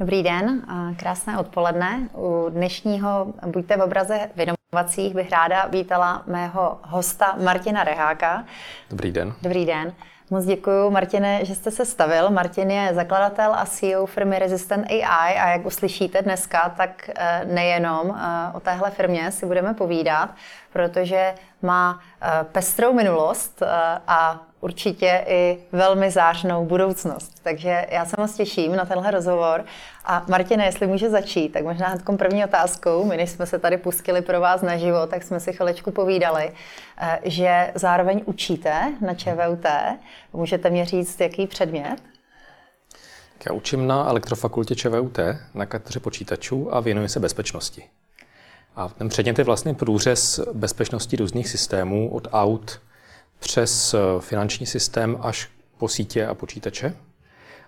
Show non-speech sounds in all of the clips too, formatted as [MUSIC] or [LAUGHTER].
Dobrý den, krásné odpoledne. U dnešního Buďte v obraze v inovacích bych ráda vítala mého hosta Martina Reháka. Dobrý den. Dobrý den. Moc děkuji, Martine, že jste se stavil. Martin je zakladatel a CEO firmy Resistant AI a jak uslyšíte dneska, tak eh, nejenom eh, o téhle firmě si budeme povídat, protože má eh, pestrou minulost a určitě i velmi zářnou budoucnost. Takže já se moc těším na tenhle rozhovor. A Martine, jestli může začít, tak možná hned první otázkou, my než jsme se tady pustili pro vás naživo, tak jsme si chvilečku povídali, eh, že zároveň učíte na ČVUT. Můžete mě říct, jaký předmět? Já učím na elektrofakultě ČVUT na katedře počítačů a věnuji se bezpečnosti. A ten předmět je vlastně průřez bezpečnosti různých systémů od aut přes eh, finanční systém až po sítě a počítače.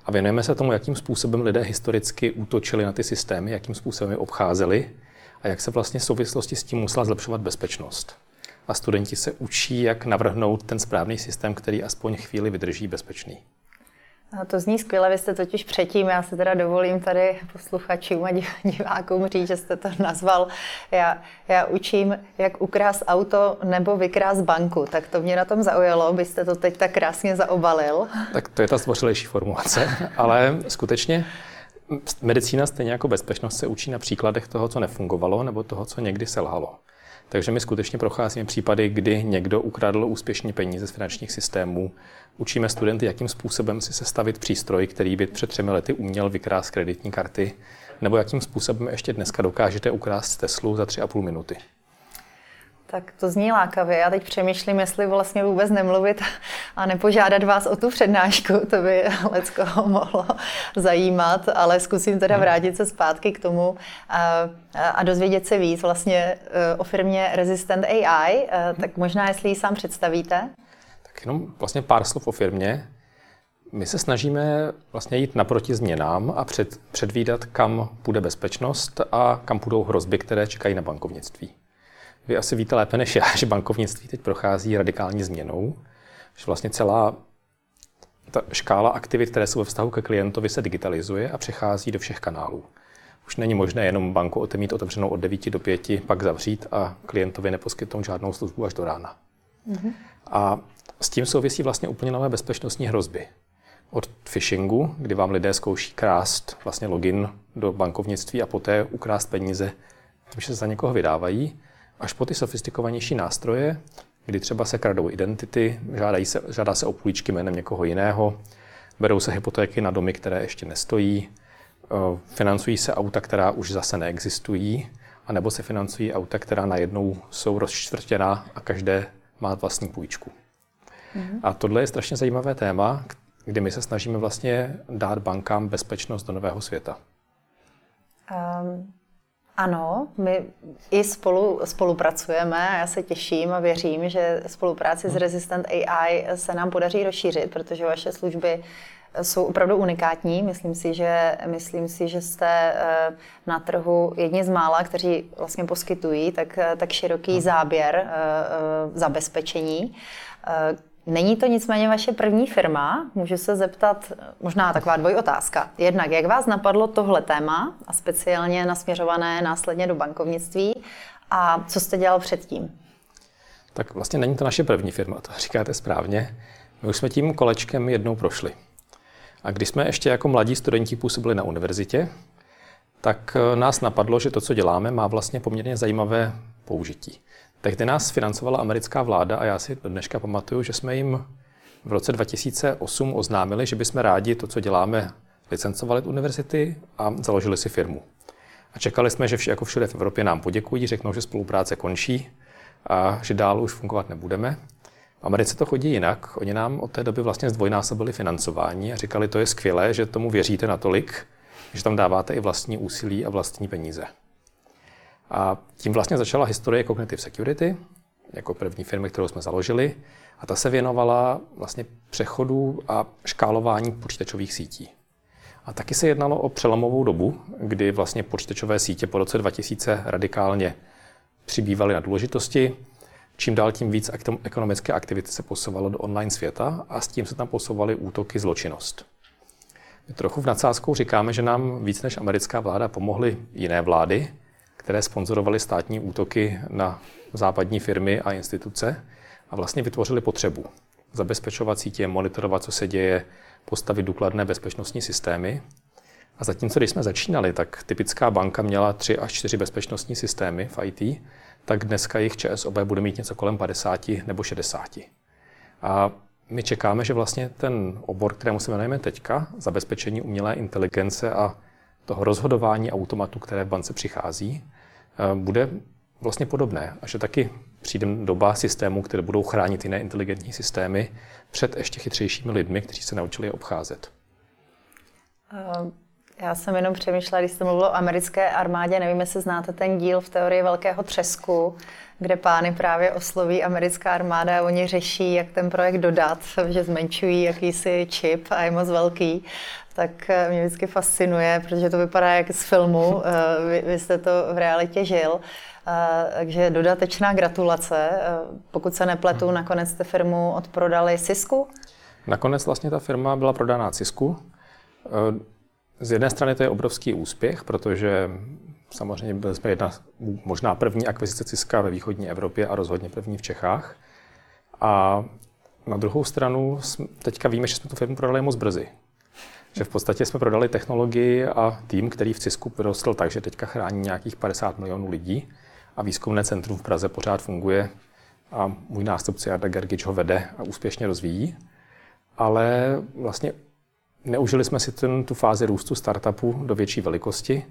A věnujeme se tomu, jakým způsobem lidé historicky útočili na ty systémy, jakým způsobem je obcházeli a jak se vlastně v souvislosti s tím musela zlepšovat bezpečnost. A studenti se učí, jak navrhnout ten správný systém, který aspoň chvíli vydrží bezpečný. A to zní skvěle, vy jste totiž předtím, já se teda dovolím tady posluchačům a divákům říct, že jste to nazval. Já, já učím, jak ukrást auto nebo vykrást banku, tak to mě na tom zaujalo, byste to teď tak krásně zaobalil. Tak to je ta stvořilejší formulace, ale skutečně medicína stejně jako bezpečnost se učí na příkladech toho, co nefungovalo nebo toho, co někdy selhalo. Takže my skutečně procházíme případy, kdy někdo ukradl úspěšně peníze z finančních systémů. Učíme studenty, jakým způsobem si sestavit přístroj, který by před třemi lety uměl vykrást kreditní karty, nebo jakým způsobem ještě dneska dokážete ukrást Teslu za tři a půl minuty. Tak to zní lákavě. Já teď přemýšlím, jestli vlastně vůbec nemluvit a nepožádat vás o tu přednášku. To by Leckoho mohlo zajímat, ale zkusím teda hmm. vrátit se zpátky k tomu a, a dozvědět se víc vlastně e, o firmě Resistant AI. E, hmm. Tak možná, jestli ji sám představíte. Tak jenom vlastně pár slov o firmě. My se snažíme vlastně jít naproti změnám a před, předvídat, kam půjde bezpečnost a kam půjdou hrozby, které čekají na bankovnictví. Vy asi víte lépe než já, [LAUGHS] že bankovnictví teď prochází radikální změnou, že vlastně celá ta škála aktivit, které jsou ve vztahu ke klientovi, se digitalizuje a přechází do všech kanálů. Už není možné jenom banku mít otevřenou od 9 do 5, pak zavřít a klientovi neposkytnout žádnou službu až do rána. Mm-hmm. A s tím souvisí vlastně úplně nové bezpečnostní hrozby. Od phishingu, kdy vám lidé zkouší krást vlastně login do bankovnictví a poté ukrást peníze, že se za někoho vydávají, až po ty sofistikovanější nástroje, kdy třeba se kradou identity, žádají se, žádá se o půjčky jménem někoho jiného, berou se hypotéky na domy, které ještě nestojí, eh, financují se auta, která už zase neexistují, anebo se financují auta, která najednou jsou rozčtvrtěná a každé má vlastní půjčku. Mm-hmm. A tohle je strašně zajímavé téma, kdy my se snažíme vlastně dát bankám bezpečnost do nového světa. Um, ano, my i spolu spolupracujeme a já se těším a věřím, že spolupráci s Resistant AI se nám podaří rozšířit, protože vaše služby jsou opravdu unikátní. Myslím si, že, myslím si, že jste eh, na trhu jedni z mála, kteří vlastně poskytují tak, tak široký záběr eh, eh, zabezpečení. Není to nicméně vaše první firma. Můžu se zeptat, možná taková dvojotázka. Jednak, jak vás napadlo tohle téma a speciálně nasměřované následně do bankovnictví a co jste dělal předtím? Tak vlastně není to naše první firma, to říkáte správně. My už jsme tím kolečkem jednou prošli. A když jsme ještě jako mladí studenti působili na univerzitě, tak nás napadlo, že to, co děláme, má vlastně poměrně zajímavé použití. Tehdy nás financovala americká vláda a já si dneška pamatuju, že jsme jim v roce 2008 oznámili, že bychom rádi to, co děláme, licencovali univerzity a založili si firmu. A čekali jsme, že vše, jako všude v Evropě nám poděkují, řeknou, že spolupráce končí a že dál už fungovat nebudeme. V Americe to chodí jinak. Oni nám od té doby vlastně zdvojnásobili financování a říkali, to je skvělé, že tomu věříte natolik, že tam dáváte i vlastní úsilí a vlastní peníze. A tím vlastně začala historie Cognitive Security, jako první firmy, kterou jsme založili. A ta se věnovala vlastně přechodu a škálování počítačových sítí. A taky se jednalo o přelomovou dobu, kdy vlastně počítačové sítě po roce 2000 radikálně přibývaly na důležitosti. Čím dál tím víc ekonomické aktivity se posouvalo do online světa a s tím se tam posouvaly útoky zločinnost. My trochu v nadsázkou říkáme, že nám víc než americká vláda pomohly jiné vlády, které sponzorovaly státní útoky na západní firmy a instituce a vlastně vytvořili potřebu zabezpečovat sítě, monitorovat, co se děje, postavit důkladné bezpečnostní systémy. A zatímco, když jsme začínali, tak typická banka měla tři až čtyři bezpečnostní systémy v IT, tak dneska jejich ČSOB bude mít něco kolem 50 nebo 60. A my čekáme, že vlastně ten obor, kterému se jmenujeme teďka, zabezpečení umělé inteligence a toho rozhodování automatu, které v bance přichází, eh, bude vlastně podobné. A že taky přijde doba systémů, které budou chránit jiné inteligentní systémy před ještě chytřejšími lidmi, kteří se naučili je obcházet. Uh... Já jsem jenom přemýšlela, když jste mluvil o americké armádě, nevím, jestli znáte ten díl v teorii velkého třesku, kde pány právě osloví americká armáda a oni řeší, jak ten projekt dodat, že zmenšují jakýsi čip a je moc velký. Tak eh, mě vždycky fascinuje, protože to vypadá jak z filmu, eh, vy, vy jste to v realitě žil. Eh, takže dodatečná gratulace. Pokud se nepletu, nakonec jste firmu odprodali Cisku? Nakonec vlastně ta firma byla prodána Cisku. Z jedné strany to je obrovský úspěch, protože samozřejmě byli jsme jedna možná první akvizice Ciska ve východní Evropě a rozhodně první v Čechách. A na druhou stranu teďka víme, že jsme tu firmu prodali moc brzy. Že v podstatě jsme prodali technologii a tým, který v Cisku vyrostl tak, že teďka chrání nějakých 50 milionů lidí a výzkumné centrum v Praze pořád funguje a můj nástupce Jarda Gergič ho vede a úspěšně rozvíjí. Ale vlastně Neužili jsme si ten, tu fázi růstu startupu do větší velikosti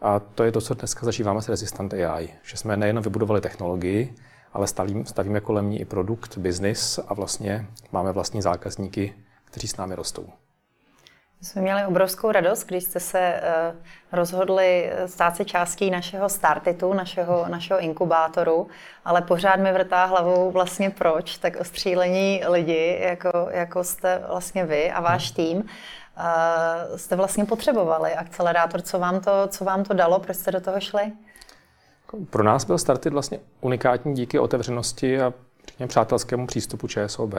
a to je to, co dneska zažíváme s Resistant AI. Že jsme nejen vybudovali technologii, ale stavíme, stavíme kolem ní i produkt, business a vlastně máme vlastní zákazníky, kteří s námi rostou. My jsme měli obrovskou radost, když jste se uh, rozhodli stát se částí našeho startitu, našeho, našeho inkubátoru, ale pořád mi vrtá hlavou vlastně proč, tak ostřílení lidi, jako, jako jste vlastně vy a váš hmm. tým, jste vlastně potřebovali akcelerátor. Co vám, to, co vám to dalo, proč jste do toho šli? Pro nás byl startit vlastně unikátní díky otevřenosti a přátelskému přístupu ČSOB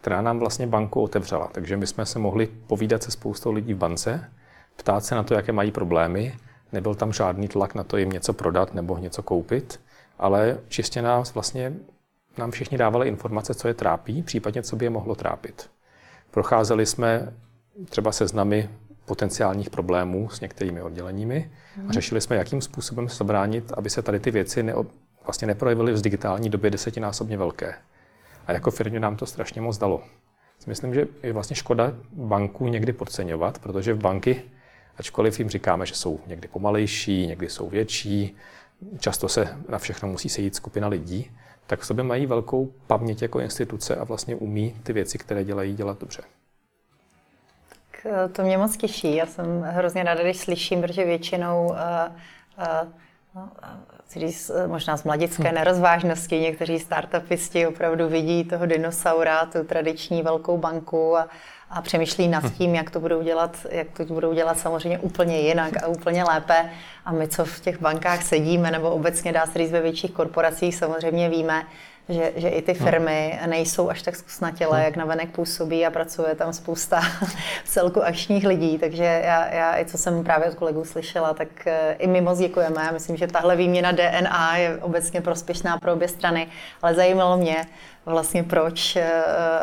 která nám vlastně banku otevřela. Takže my jsme se mohli povídat se spoustou lidí v bance, ptát se na to, jaké mají problémy. Nebyl tam žádný tlak na to jim něco prodat nebo něco koupit, ale čistě nás vlastně nám všichni dávali informace, co je trápí, případně co by je mohlo trápit. Procházeli jsme třeba seznamy potenciálních problémů s některými odděleními a mhm. řešili jsme, jakým způsobem se zabránit, aby se tady ty věci ne, vlastně neprojevily v digitální době desetinásobně velké. A jako firmě nám to strašně moc dalo. Myslím, že je vlastně škoda banku někdy podceňovat, protože banky, ačkoliv jim říkáme, že jsou někdy pomalejší, někdy jsou větší, často se na všechno musí sejít skupina lidí, tak v sobě mají velkou paměť jako instituce a vlastně umí ty věci, které dělají, dělat dobře. Tak eh, to mě moc těší. Já jsem hrozně ráda, když slyším, protože většinou uh, uh, no, říct, možná z mladické nerozvážnosti. Někteří startupisti opravdu vidí toho dinosaura, tu tradiční velkou banku a, a přemýšlí nad hm. tím, jak to budou dělat, jak to budou dělat samozřejmě úplně jinak a úplně lépe. A my, co v těch bankách sedíme, nebo obecně dá se říct ve větších korporacích, samozřejmě víme, že, že i ty no. firmy nejsou až tak zkusnatělé, no. jak navenek působí a pracuje tam spousta [LAUGHS] celku akčních lidí, takže já, já i co jsem právě od kolegů slyšela, tak eh, i my moc děkujeme. Já myslím, že tahle výměna DNA je obecně prospěšná pro obě strany, ale zajímalo mě vlastně proč, eh,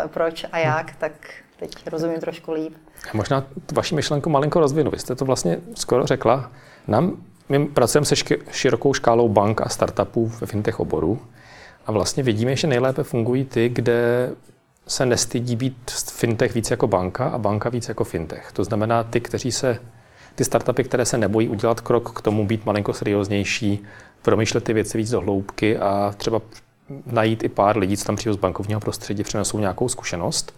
proč a jak, tak teď rozumím trošku líp. Možná vaši myšlenku malinko rozvinu. Vy jste to vlastně skoro řekla. Nám, my pracujeme se širokou škálou bank a startupů ve fintech oboru. A vlastně vidíme, že nejlépe fungují ty, kde se nestydí být fintech víc jako banka a banka víc jako fintech. To znamená ty, kteří se, ty startupy, které se nebojí udělat krok k tomu být malinko serióznější, promýšlet ty věci víc do hloubky a třeba najít i pár lidí, co tam přijde z bankovního prostředí, přinesou nějakou zkušenost,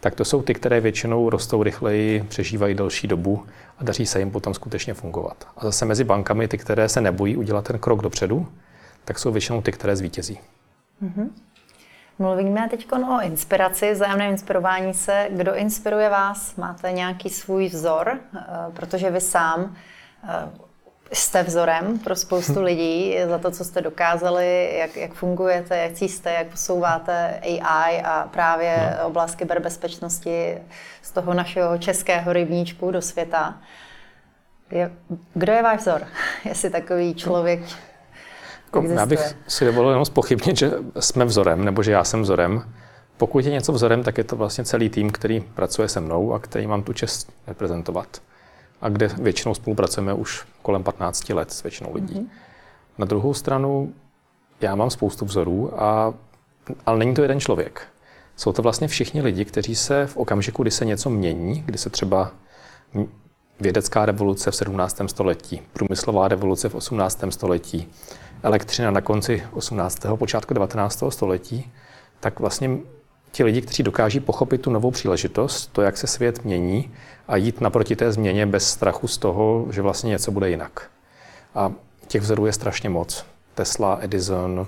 tak to jsou ty, které většinou rostou rychleji, přežívají delší dobu a daří se jim potom skutečně fungovat. A zase mezi bankami ty, které se nebojí udělat ten krok dopředu, tak jsou většinou ty, které zvítězí. Mm-hmm. Mluvíme teď o inspiraci, vzájemném inspirování se. Kdo inspiruje vás? Máte nějaký svůj vzor? Eh, protože vy sám eh, jste vzorem pro spoustu [LAUGHS] lidí za to, co jste dokázali, jak, jak fungujete, jak jste, jak posouváte AI a právě no. oblast kyberbezpečnosti z toho našeho českého rybníčku do světa. Kdo je váš vzor? [LAUGHS] Jestli takový člověk jako, Já bych si dovolil jenom spochybnit, že jsme vzorem, nebo že já jsem vzorem. Pokud je něco vzorem, tak je to vlastně celý tým, který pracuje se mnou a který mám tu čest reprezentovat. A kde většinou spolupracujeme už kolem 15 let s většinou lidí. Mm-hmm. Na druhou stranu, já mám spoustu vzorů, a, ale není to jeden člověk. Jsou to vlastně všichni lidi, kteří se v okamžiku, kdy se něco mění, kdy se třeba vědecká revoluce v 17. století, průmyslová revoluce v 18. století, elektřina na konci 18. počátku 19. století, tak vlastně ti lidi, kteří dokáží pochopit tu novou příležitost, to, jak se svět mění a jít naproti té změně bez strachu z toho, že vlastně něco bude jinak. A těch vzorů je strašně moc. Tesla, Edison,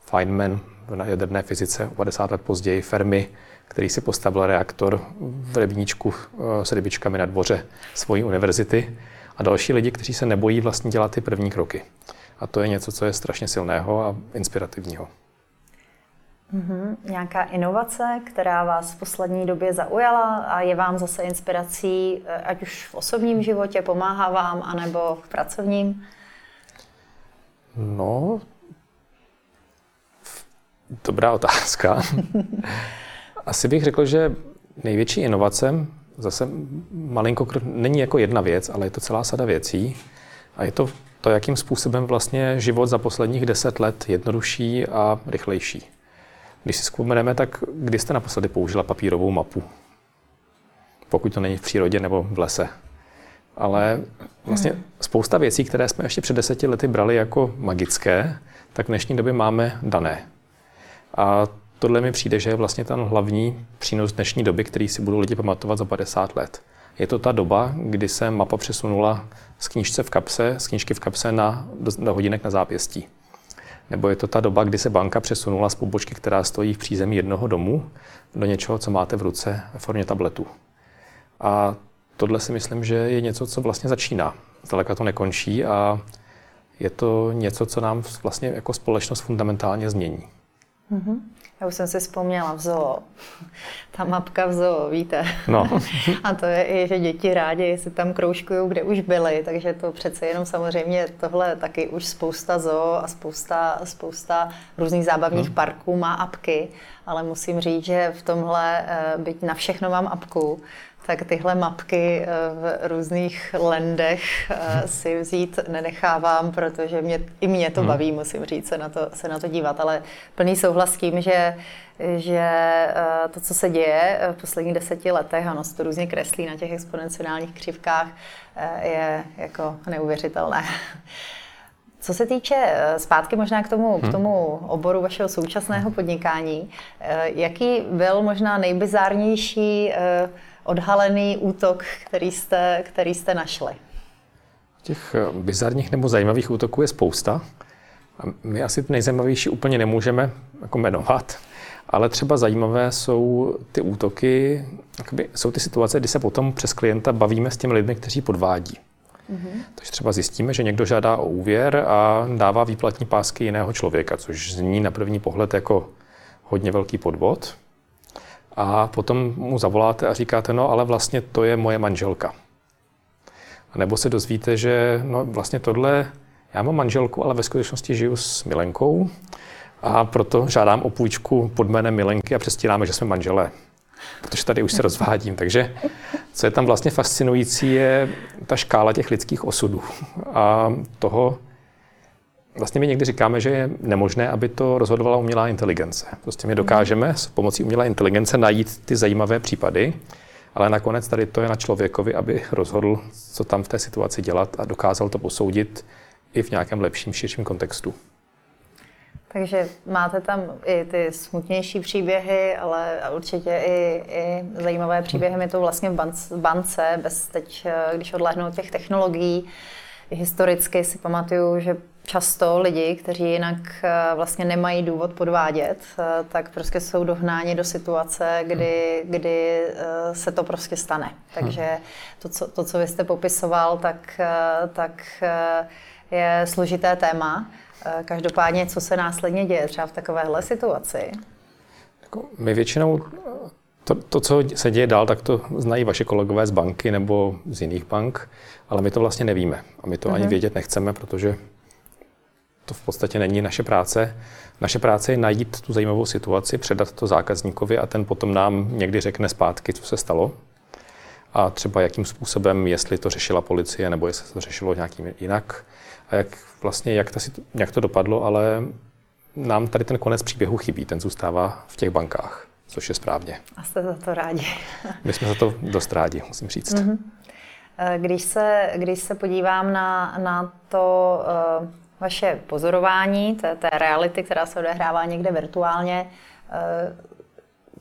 Feynman na jaderné fyzice 50 let později, Fermi, který si postavil reaktor v rybníčku eh, s rybičkami na dvoře svojí univerzity a další lidi, kteří se nebojí vlastně dělat ty první kroky. A to je něco, co je strašně silného a inspirativního. Mm-hmm. Nějaká inovace, která vás v poslední době zaujala a je vám zase inspirací, eh, ať už v osobním životě, pomáhá vám, anebo v pracovním? No, dobrá otázka. [LAUGHS] Asi bych řekl, že největší inovace, zase malinko, není jako jedna věc, ale je to celá sada věcí. A je to to, jakým způsobem vlastně život za posledních deset let jednodušší a rychlejší. Když si vzpomeneme, tak kdy jste naposledy použila papírovou mapu? Pokud to není v přírodě nebo v lese. Ale vlastně hmm. spousta věcí, které jsme ještě před deseti lety brali jako magické, tak v dnešní době máme dané. A tohle mi přijde, že je vlastně ten hlavní přínos dnešní doby, který si budou lidi pamatovat za 50 let. Je to ta doba, kdy se mapa přesunula z knížce v kapse, z knížky v kapse na, do, hodinek na zápěstí. Nebo je to ta doba, kdy se banka přesunula z pobočky, která stojí v přízemí jednoho domu, do něčeho, co máte v ruce ve formě tabletu. A tohle si myslím, že je něco, co vlastně začíná. Zdaleka to nekončí a je to něco, co nám vlastně jako společnost fundamentálně změní. Mm-hmm. Já už jsem si vzpomněla v zoo. Ta mapka v zoo, víte. No. A to je i, že děti rádi si tam kroužkují, kde už byly, takže to přece jenom samozřejmě tohle taky už spousta zoo a spousta, spousta různých zábavních hmm. parků má apky, ale musím říct, že v tomhle, eh, byť na všechno mám apku, tak tyhle mapky eh, v různých lendech eh, si vzít nenechávám, protože mě, i mě to hmm. baví, musím říct, se na, to, se na to dívat. Ale plný souhlas s tím, že, že eh, to, co se děje v posledních deseti letech, ano, se to různě kreslí na těch exponenciálních křivkách, je jako neuvěřitelné. Co se týče zpátky možná k tomu, hmm. k tomu oboru vašeho současného podnikání, jaký byl možná nejbizárnější odhalený útok, který jste, který jste našli? Těch eh, bizarních nebo zajímavých útoků je spousta. A my asi ty nejzajímavější úplně nemůžeme jako jmenovat, ale třeba zajímavé jsou ty útoky, jakoby, jsou ty situace, kdy se potom přes klienta bavíme s těmi lidmi, kteří podvádí. Mm-hmm. Takže třeba zjistíme, že někdo žádá o úvěr a dává výplatní pásky jiného člověka, což zní na první pohled jako hodně velký podvod. A potom mu zavoláte a říkáte, no ale vlastně to je moje manželka. A nebo se dozvíte, že no vlastně tohle, já mám manželku, ale ve skutečnosti žiju s Milenkou a proto žádám o půjčku pod jménem Milenky a přestíráme, že jsme manželé. Protože tady už se rozvádím. Takže co je tam vlastně fascinující, je ta škála těch lidských osudů a toho, Vlastně my někdy říkáme, že je nemožné, aby to rozhodovala umělá inteligence. Prostě my dokážeme s pomocí umělé inteligence najít ty zajímavé případy, ale nakonec tady to je na člověkovi, aby rozhodl, co tam v té situaci dělat a dokázal to posoudit i v nějakém lepším, širším kontextu. Takže máte tam i ty smutnější příběhy, ale určitě i, i zajímavé příběhy. Je to vlastně v bance, bez teď, když odlehnout těch technologií, historicky si pamatuju, že často lidi, kteří jinak eh, vlastně nemají důvod podvádět, eh, tak prostě jsou dohnáni do situace, kdy, kdy eh, se to prostě stane. Takže to, co, to, co vy jste popisoval, tak, tak je složité téma. Každopádně, co se následně děje třeba v takovéhle situaci? Jako my většinou to, to, co se děje dál, tak to znají vaše kolegové z banky nebo z jiných bank, ale my to vlastně nevíme. A my to uh-huh. ani mhm. vědět nechceme, protože to v podstatě není naše práce. Naše práce je najít tu zajímavou situaci, předat to zákazníkovi a ten potom nám někdy řekne zpátky, co se stalo. A třeba jakým způsobem, jestli to řešila policie nebo jestli to řešilo nějakým jinak. A jak vlastně, jak, ta, jak to dopadlo, ale nám tady ten konec příběhu chybí, ten zůstává v těch bankách, což je správně. A jste za to rádi. [LAUGHS] My jsme za to dost rádi, musím říct. Mm-hmm. Když se, když se podívám na, na to, uh, vaše pozorování té, té reality, která se odehrává někde virtuálně, eh,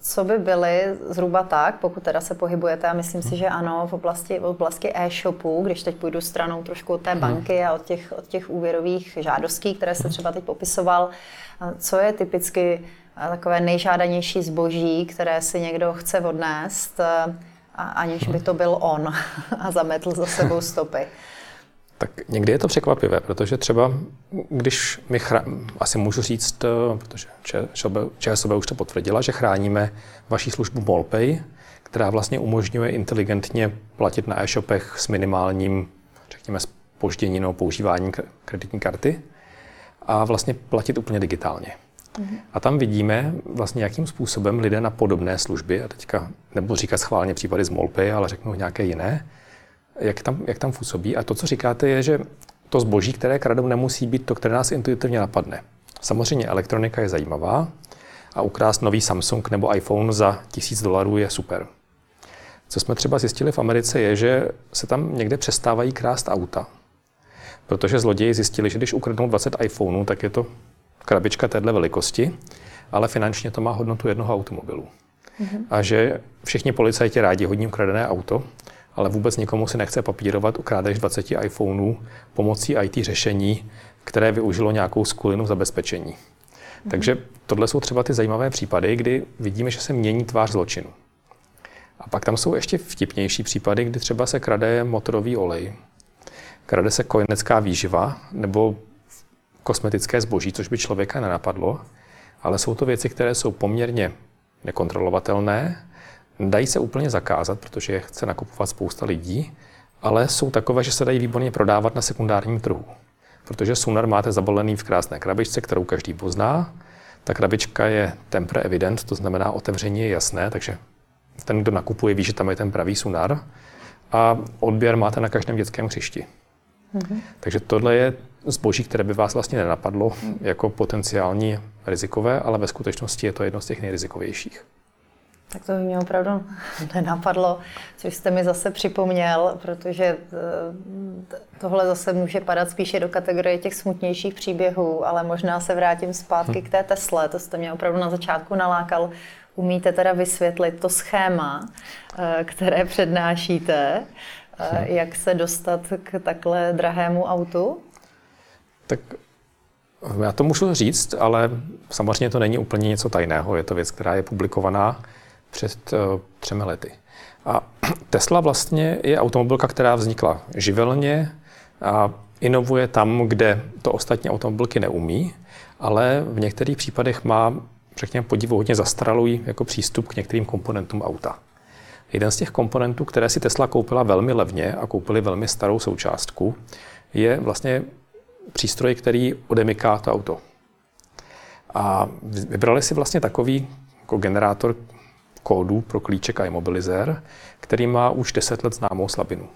co by byly zhruba tak, pokud teda se pohybujete, a myslím si, že ano, v oblasti, v oblasti e-shopu, když teď půjdu stranou trošku od té mhm. banky a od těch, od těch úvěrových žádostí, které jste třeba teď popisoval, co je typicky takové nejžádanější zboží, které si někdo chce odnést, aniž by to byl on [LAUGHS] a zametl za sebou stopy. Tak někdy je to protože třeba, když my, chra- asi můžu říct, eh, protože ČSOB už to potvrdila, že chráníme vaší službu MallPay, která vlastně umožňuje inteligentně platit na e-shopech s minimálním, řekněme, spožděním používání kreditní karty a vlastně platit úplně digitálně. Mm-hmm. A tam vidíme vlastně, jakým způsobem lidé na podobné služby, a teďka nebudu říkat schválně případy z MallPay, ale řeknu nějaké jiné, jak tam, jak tam působí. A to, co říkáte, je, že to zboží, které kradou, nemusí být to, které nás intuitivně napadne. Samozřejmě elektronika je zajímavá a ukrást nový Samsung nebo iPhone za tisíc dolarů je super. Co jsme třeba zjistili v Americe je, že se tam někde přestávají krást auta. Protože zloději zjistili, že když ukradnou 20 iPhoneů, tak je to krabička téhle velikosti, ale finančně to má hodnotu jednoho automobilu. Mm-hmm. A že všichni policajti rádi hodí ukradené auto, ale vůbec nikomu si nechce papírovat u krádež 20 iPhoneů pomocí IT řešení, které využilo nějakou skulinu zabezpečení. Mm-hmm. Takže tohle jsou třeba ty zajímavé případy, kdy vidíme, že se mění tvář zločinu. A pak tam jsou ještě vtipnější případy, kdy třeba se krade motorový olej, krade se kojenecká výživa nebo kosmetické zboží, což by člověka nenapadlo, ale jsou to věci, které jsou poměrně nekontrolovatelné Dají se úplně zakázat, protože je chce nakupovat spousta lidí, ale jsou takové, že se dají výborně prodávat na sekundárním trhu. Protože Sunar máte zabalený v krásné krabičce, kterou každý pozná. Ta krabička je tempre evident, to znamená otevření je jasné, takže ten, kdo nakupuje, ví, že tam je ten pravý Sunar. A odběr máte na každém dětském hřišti. Mm-hmm. Takže tohle je zboží, které by vás vlastně nenapadlo jako potenciální rizikové, ale ve skutečnosti je to jedno z těch nejrizikovějších. Tak to by mě opravdu [LAUGHS] nenapadlo, což jste mi zase připomněl, protože eh, tohle zase může padat spíše do kategorie těch smutnějších příběhů, ale možná se vrátím zpátky hm. k té Tesle, to jste mě opravdu na začátku nalákal. Umíte teda vysvětlit to schéma, eh, které přednášíte, eh, hm. jak se dostat k takhle drahému autu? Tak já to můžu říct, ale samozřejmě to není úplně něco tajného. Je to věc, která je publikovaná před uh, třemi lety. A [CLEARS THROAT] Tesla vlastně je automobilka, která vznikla živelně a inovuje tam, kde to ostatní automobilky neumí, ale v některých případech má, řekněme, podivuhodně zastaralý jako přístup k některým komponentům auta. Jeden z těch komponentů, které si Tesla koupila velmi levně a koupili velmi starou součástku, je vlastně přístroj, který odemyká to auto. A vybrali si vlastně takový jako generátor kódů pro klíček a imobilizér, který má už 10 let známou slabinu.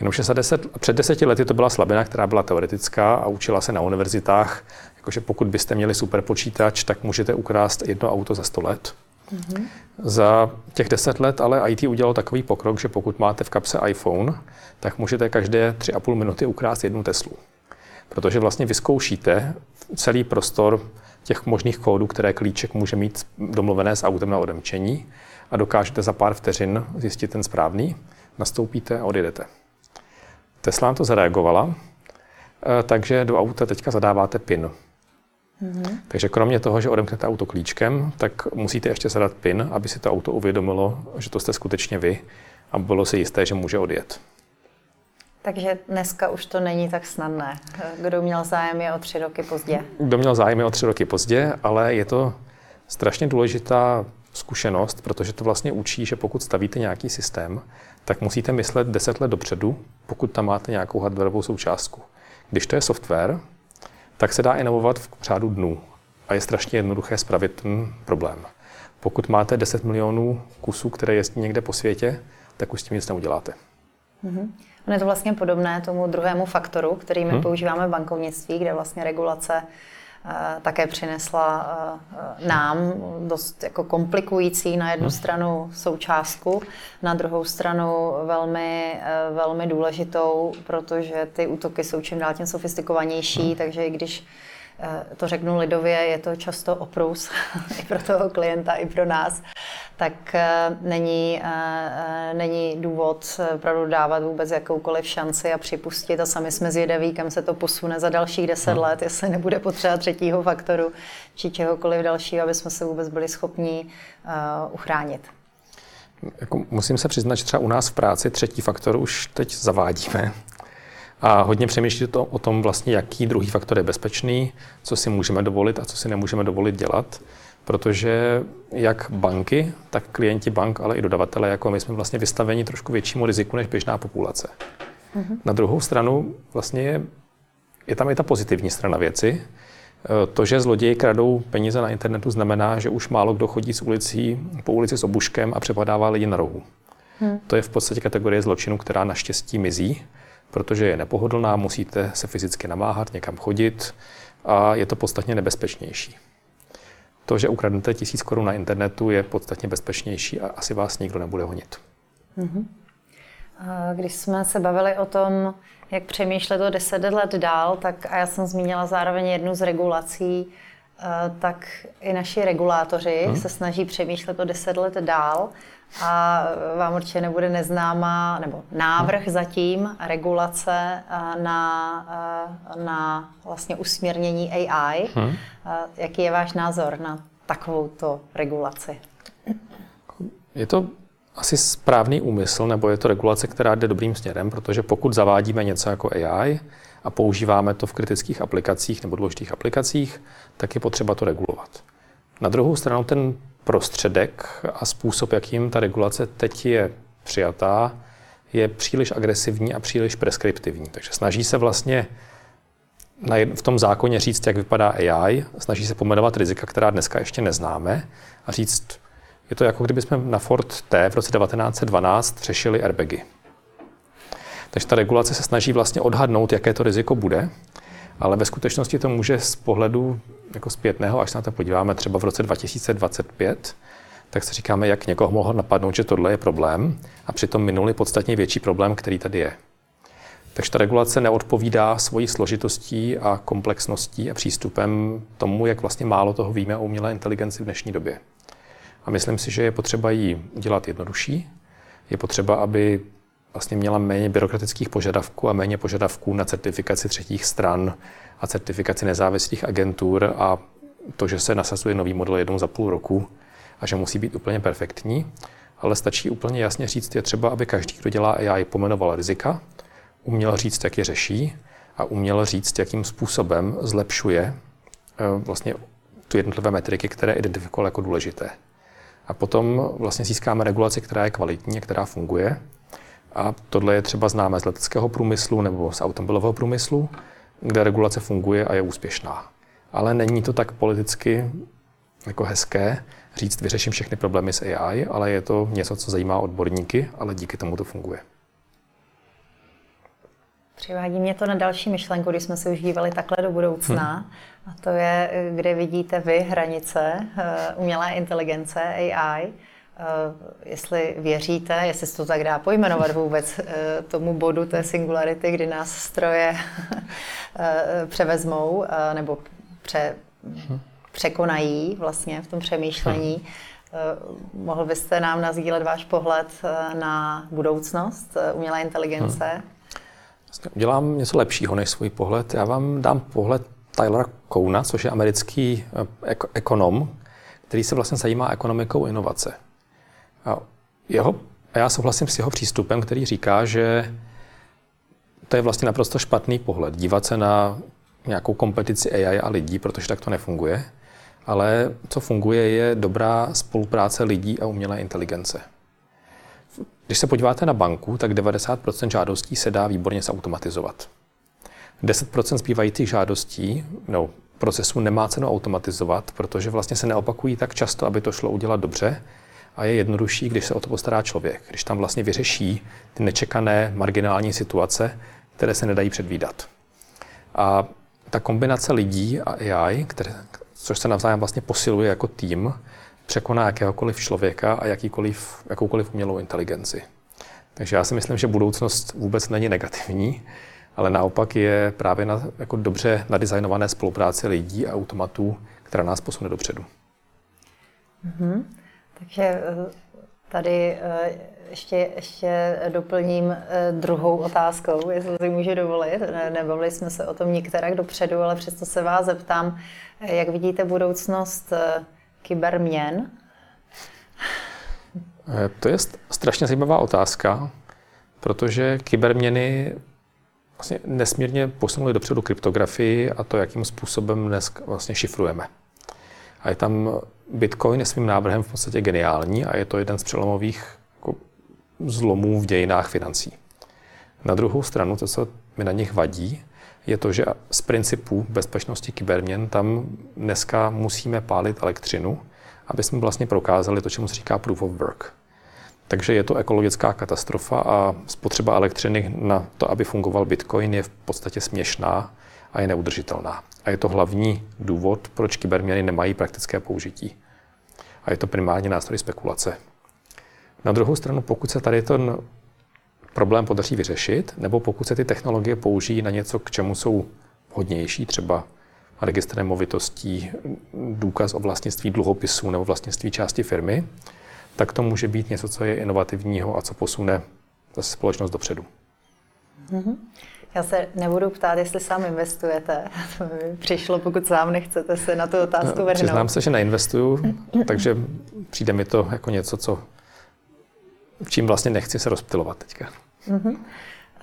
Jenomže za deset, před deseti lety to byla slabina, která byla teoretická a učila se na univerzitách, jakože pokud byste měli super počítač, tak můžete ukrást jedno auto za 100 let. Mm-hmm. Za těch deset let ale IT udělalo takový pokrok, že pokud máte v kapse iPhone, tak můžete každé 3,5 minuty ukrást jednu Teslu. Protože vlastně vyzkoušíte celý prostor těch možných kódů, které klíček může mít domluvené s autem na odemčení a dokážete za pár vteřin zjistit ten správný, nastoupíte a odjedete. Tesla to zareagovala, takže do auta teďka zadáváte PIN. Mm-hmm. Takže kromě toho, že odemknete auto klíčkem, tak musíte ještě zadat PIN, aby si to auto uvědomilo, že to jste skutečně vy a bylo si jisté, že může odjet. Takže dneska už to není tak snadné. Kdo měl zájem je o tři roky pozdě. Kdo měl zájem je o tři roky pozdě, ale je to strašně důležitá zkušenost, protože to vlastně učí, že pokud stavíte nějaký systém, tak musíte myslet deset let dopředu, pokud tam máte nějakou hardwareovou součástku. Když to je software, tak se dá inovovat v řádu dnů a je strašně jednoduché spravit ten problém. Pokud máte 10 milionů kusů, které jezdí někde po světě, tak už s tím nic neuděláte. Mm-hmm. Ono je to vlastně podobné tomu druhému faktoru, který my hmm. používáme v bankovnictví, kde vlastně regulace uh, také přinesla uh, nám dost jako komplikující na jednu hmm. stranu součástku, na druhou stranu velmi, velmi důležitou, protože ty útoky jsou čím dál tím sofistikovanější, hmm. takže i když to řeknu lidově, je to často oprus [LAUGHS] i pro toho klienta, i pro nás tak eh, není, eh, eh, není důvod opravdu dávat vůbec jakoukoliv šanci a připustit. A sami jsme zvědaví, kam se to posune za dalších deset hmm. let, jestli nebude potřeba třetího faktoru či čehokoliv dalšího, aby jsme se vůbec byli schopni uchránit. Jako musím se přiznat, že třeba u nás v práci třetí faktor už teď zavádíme. A hodně přemýšlí to o tom vlastně, jaký druhý faktor je bezpečný, co si můžeme dovolit a co si nemůžeme dovolit dělat protože jak banky, tak klienti bank, ale i dodavatelé, jako my jsme vlastně vystaveni trošku většímu riziku než běžná populace. Mm-hmm. Na druhou stranu vlastně je, je tam i ta pozitivní strana věci. E, to, že zloději kradou peníze na internetu, znamená, že už málo kdo chodí s ulicí, po ulici s obuškem a přepadává lidi na rohu. Hmm. To je v podstatě kategorie zločinu, která naštěstí mizí, protože je nepohodlná, musíte se fyzicky namáhat, někam chodit a je to podstatně nebezpečnější to, že ukradnete tisíc korun na internetu, je podstatně bezpečnější a asi vás nikdo nebude honit. Mm-hmm. Když jsme se bavili o tom, jak přemýšlet o deset let dál, tak a já jsem zmínila zároveň jednu z regulací, eh, tak i naši regulátoři hmm. se snaží přemýšlet o deset let dál a vám určitě nebude neznámá, nebo návrh hmm. zatím regulace eh, na, eh, na vlastně usměrnění AI. Hmm. Eh, jaký je váš názor na takovouto regulaci? Je to asi správný úmysl, nebo je to regulace, která jde dobrým směrem, protože pokud zavádíme něco jako AI a používáme to v kritických aplikacích nebo důležitých aplikacích, tak je potřeba to regulovat. Na druhou stranu ten prostředek a způsob, jakým ta regulace teď je přijatá, je příliš agresivní a příliš preskriptivní. Takže snaží se vlastně v tom zákoně říct, jak vypadá AI, snaží se pomenovat rizika, která dneska ještě neznáme a říct, je to jako kdyby jsme na Ford T v roce 1912 řešili airbagy. Takže ta regulace se snaží vlastně odhadnout, jaké to riziko bude, ale ve skutečnosti to může z pohledu jako zpětného, až se na to podíváme třeba v roce 2025, tak si říkáme, jak někoho mohlo napadnout, že tohle je problém a přitom minulý podstatně větší problém, který tady je. Takže ta regulace neodpovídá svojí složitostí a komplexností a přístupem tomu, jak vlastně málo toho víme o umělé inteligenci v dnešní době. A myslím si, že je potřeba ji udělat jednodušší. Je potřeba, aby vlastně měla méně byrokratických požadavků a méně požadavků na certifikaci třetích stran a certifikaci nezávislých agentur a to, že se nasazuje nový model jednou za půl roku a že musí být úplně perfektní, ale stačí úplně jasně říct, je třeba, aby každý, kdo dělá AI, pomenoval rizika, uměl říct, jak je řeší a uměl říct, jakým způsobem zlepšuje eh, vlastně tu jednotlivé metriky, které identifikoval jako důležité. A potom vlastně získáme regulaci, která je kvalitní která funguje a tohle je třeba známé z leteckého průmyslu nebo z automobilového průmyslu, kde regulace funguje a je úspěšná. Ale není to tak politicky jako hezké říct, vyřeším všechny problémy s AI, ale je to něco, co zajímá odborníky, ale díky tomu to funguje. Přivádí mě to na další myšlenku, když jsme se už dívali takhle do budoucna. Hmm. A to je, kde vidíte vy hranice eh, umělé inteligence AI jestli věříte, jestli se to tak dá pojmenovat vůbec eh, tomu bodu té singularity, kdy nás stroje [LAUGHS] eh, převezmou nebo pře, překonají vlastně v tom přemýšlení. Mohl byste nám nazdílet váš pohled na budoucnost umělé inteligence? Vlastně udělám něco lepšího než svůj pohled. Já vám dám pohled Tylera Kouna, což je americký eh, ekonom, který se vlastně zajímá ekonomikou inovace. A, jeho, a já souhlasím s jeho přístupem, který říká, že to je vlastně naprosto špatný pohled. Dívat se na nějakou kompetici AI a lidí, protože tak to nefunguje. Ale co funguje, je dobrá spolupráce lidí a umělé inteligence. Když se podíváte na banku, tak 90% žádostí se dá výborně zautomatizovat. 10% zbývajících žádostí, no, procesů nemá cenu automatizovat, protože vlastně se neopakují tak často, aby to šlo udělat dobře a je jednodušší, když se o to postará člověk, když tam vlastně vyřeší ty nečekané marginální situace, které se nedají předvídat. A ta kombinace lidí a AI, které, což se navzájem vlastně posiluje jako tým, překoná jakéhokoliv člověka a jakýkoliv, jakoukoliv umělou inteligenci. Takže já si myslím, že budoucnost vůbec není negativní, ale naopak je právě na jako dobře nadizajnované spolupráce lidí a automatů, která nás posune dopředu. Mm-hmm. Takže eh, tady eh, ještě, ještě doplním eh, druhou otázkou, jestli si můžu dovolit. Nebavili jsme se o tom některak dopředu, ale přesto se vás zeptám, jak vidíte budoucnost kyberměn? To je strašně zajímavá otázka, protože kyberměny vlastně nesmírně posunuly dopředu kryptografii a to, jakým způsobem dnes vlastně šifrujeme. A je tam Bitcoin je svým návrhem v podstatě geniální a je to jeden z přelomových jako, zlomů v dějinách financí. Na druhou stranu, to, co mi na nich vadí, je to, že z principů bezpečnosti kyberměn tam dneska musíme pálit elektřinu, aby jsme vlastně prokázali to, čemu se říká proof of work. Takže je to ekologická katastrofa a spotřeba elektřiny na to, aby fungoval Bitcoin, je v podstatě směšná a je neudržitelná. A je to hlavní důvod, proč kyberměny nemají praktické použití. A je to primárně nástroj spekulace. Na druhou stranu, pokud se tady ten problém podaří vyřešit, nebo pokud se ty technologie použijí na něco, k čemu jsou hodnější, třeba registr nemovitostí, důkaz o vlastnictví dluhopisů nebo vlastnictví části firmy, tak to může být něco, co je inovativního a co posune společnost dopředu. Mm-hmm. Já se nebudu ptát, jestli sám investujete. To mi přišlo, pokud sám nechcete se na tu otázku vrhnout. Přiznám se, že neinvestuju, takže přijde mi to jako něco, co, čím vlastně nechci se rozptilovat teďka. Mm-hmm.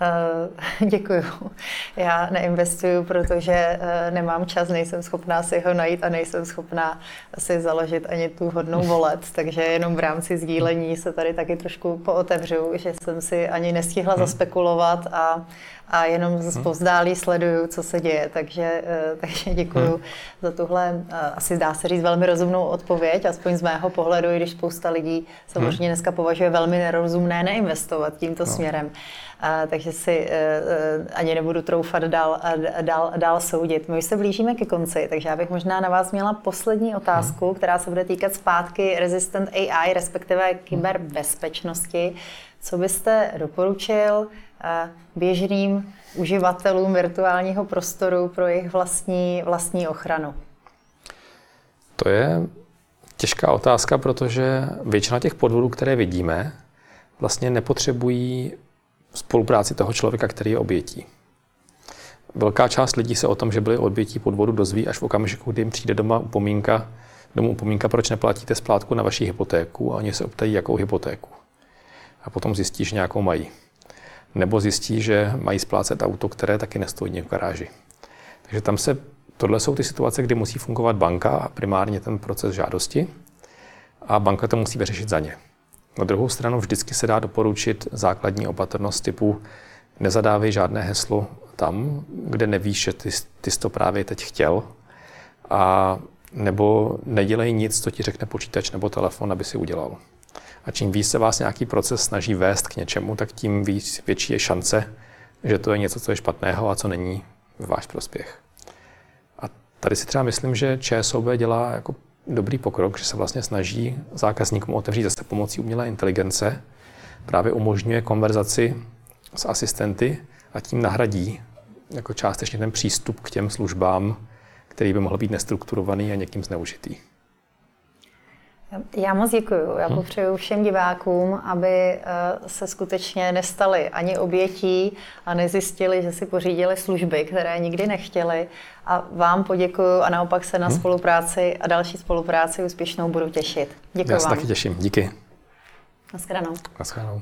Uh, [LAUGHS] děkuju. Já neinvestuju, protože uh, nemám čas, nejsem schopná si ho najít a nejsem schopná si založit ani tu hodnou [LAUGHS] volet, takže jenom v rámci sdílení se tady taky trošku pootevřu, že jsem si ani nestihla hmm. zaspekulovat a, a jenom z hmm. pozdálí sleduju, co se děje. Takže, uh, [LAUGHS] takže děkuju hmm. za tuhle, asi dá se říct, velmi rozumnou odpověď, aspoň z mého pohledu, i když spousta lidí samozřejmě dneska považuje velmi nerozumné neinvestovat tímto no. směrem takže si uh, ani nebudu troufat dál, dál, dál soudit. My už se blížíme ke konci, takže já bych možná na vás měla poslední otázku, hmm. která se bude týkat zpátky Resistant AI, respektive kyberbezpečnosti. Co byste doporučil uh, běžným uživatelům virtuálního prostoru pro jejich vlastní, vlastní ochranu? To je těžká otázka, protože většina těch podvodů, které vidíme, vlastně nepotřebují spolupráci toho člověka, který je obětí. Velká část lidí se o tom, že byli obětí podvodu, dozví až v okamžiku, kdy jim přijde doma upomínka, domů upomínka, proč neplatíte splátku na vaši hypotéku a oni se optají, jakou hypotéku. A potom zjistí, že nějakou mají. Nebo zjistí, že mají splácet auto, které taky nestojí v garáži. Takže tam se, tohle jsou ty situace, kdy musí fungovat banka a primárně ten proces žádosti a banka to musí vyřešit za ně. Na druhou stranu vždycky se dá doporučit základní opatrnost typu nezadávej žádné heslo tam, kde nevíš, že ty, ty jsi to právě teď chtěl, a nebo nedělej nic, co ti řekne počítač nebo telefon, aby si udělal. A čím víc se vás nějaký proces snaží vést k něčemu, tak tím víc, větší je šance, že to je něco, co je špatného a co není v váš prospěch. A tady si třeba myslím, že ČSOB dělá jako dobrý pokrok, že se vlastně snaží zákazníkům otevřít zase pomocí umělé inteligence, právě umožňuje konverzaci s asistenty a tím nahradí jako částečně ten přístup k těm službám, který by mohl být nestrukturovaný a někým zneužitý. Já moc děkuji. Já hm. popřeju všem divákům, aby eh, se skutečně nestali ani obětí a nezjistili, že si pořídili služby, které nikdy nechtěli. A vám poděkuji a naopak se na hmm. spolupráci a další spolupráci úspěšnou budu těšit. Děkuji Já se taky těším. Díky. Naschledanou. Naschledanou.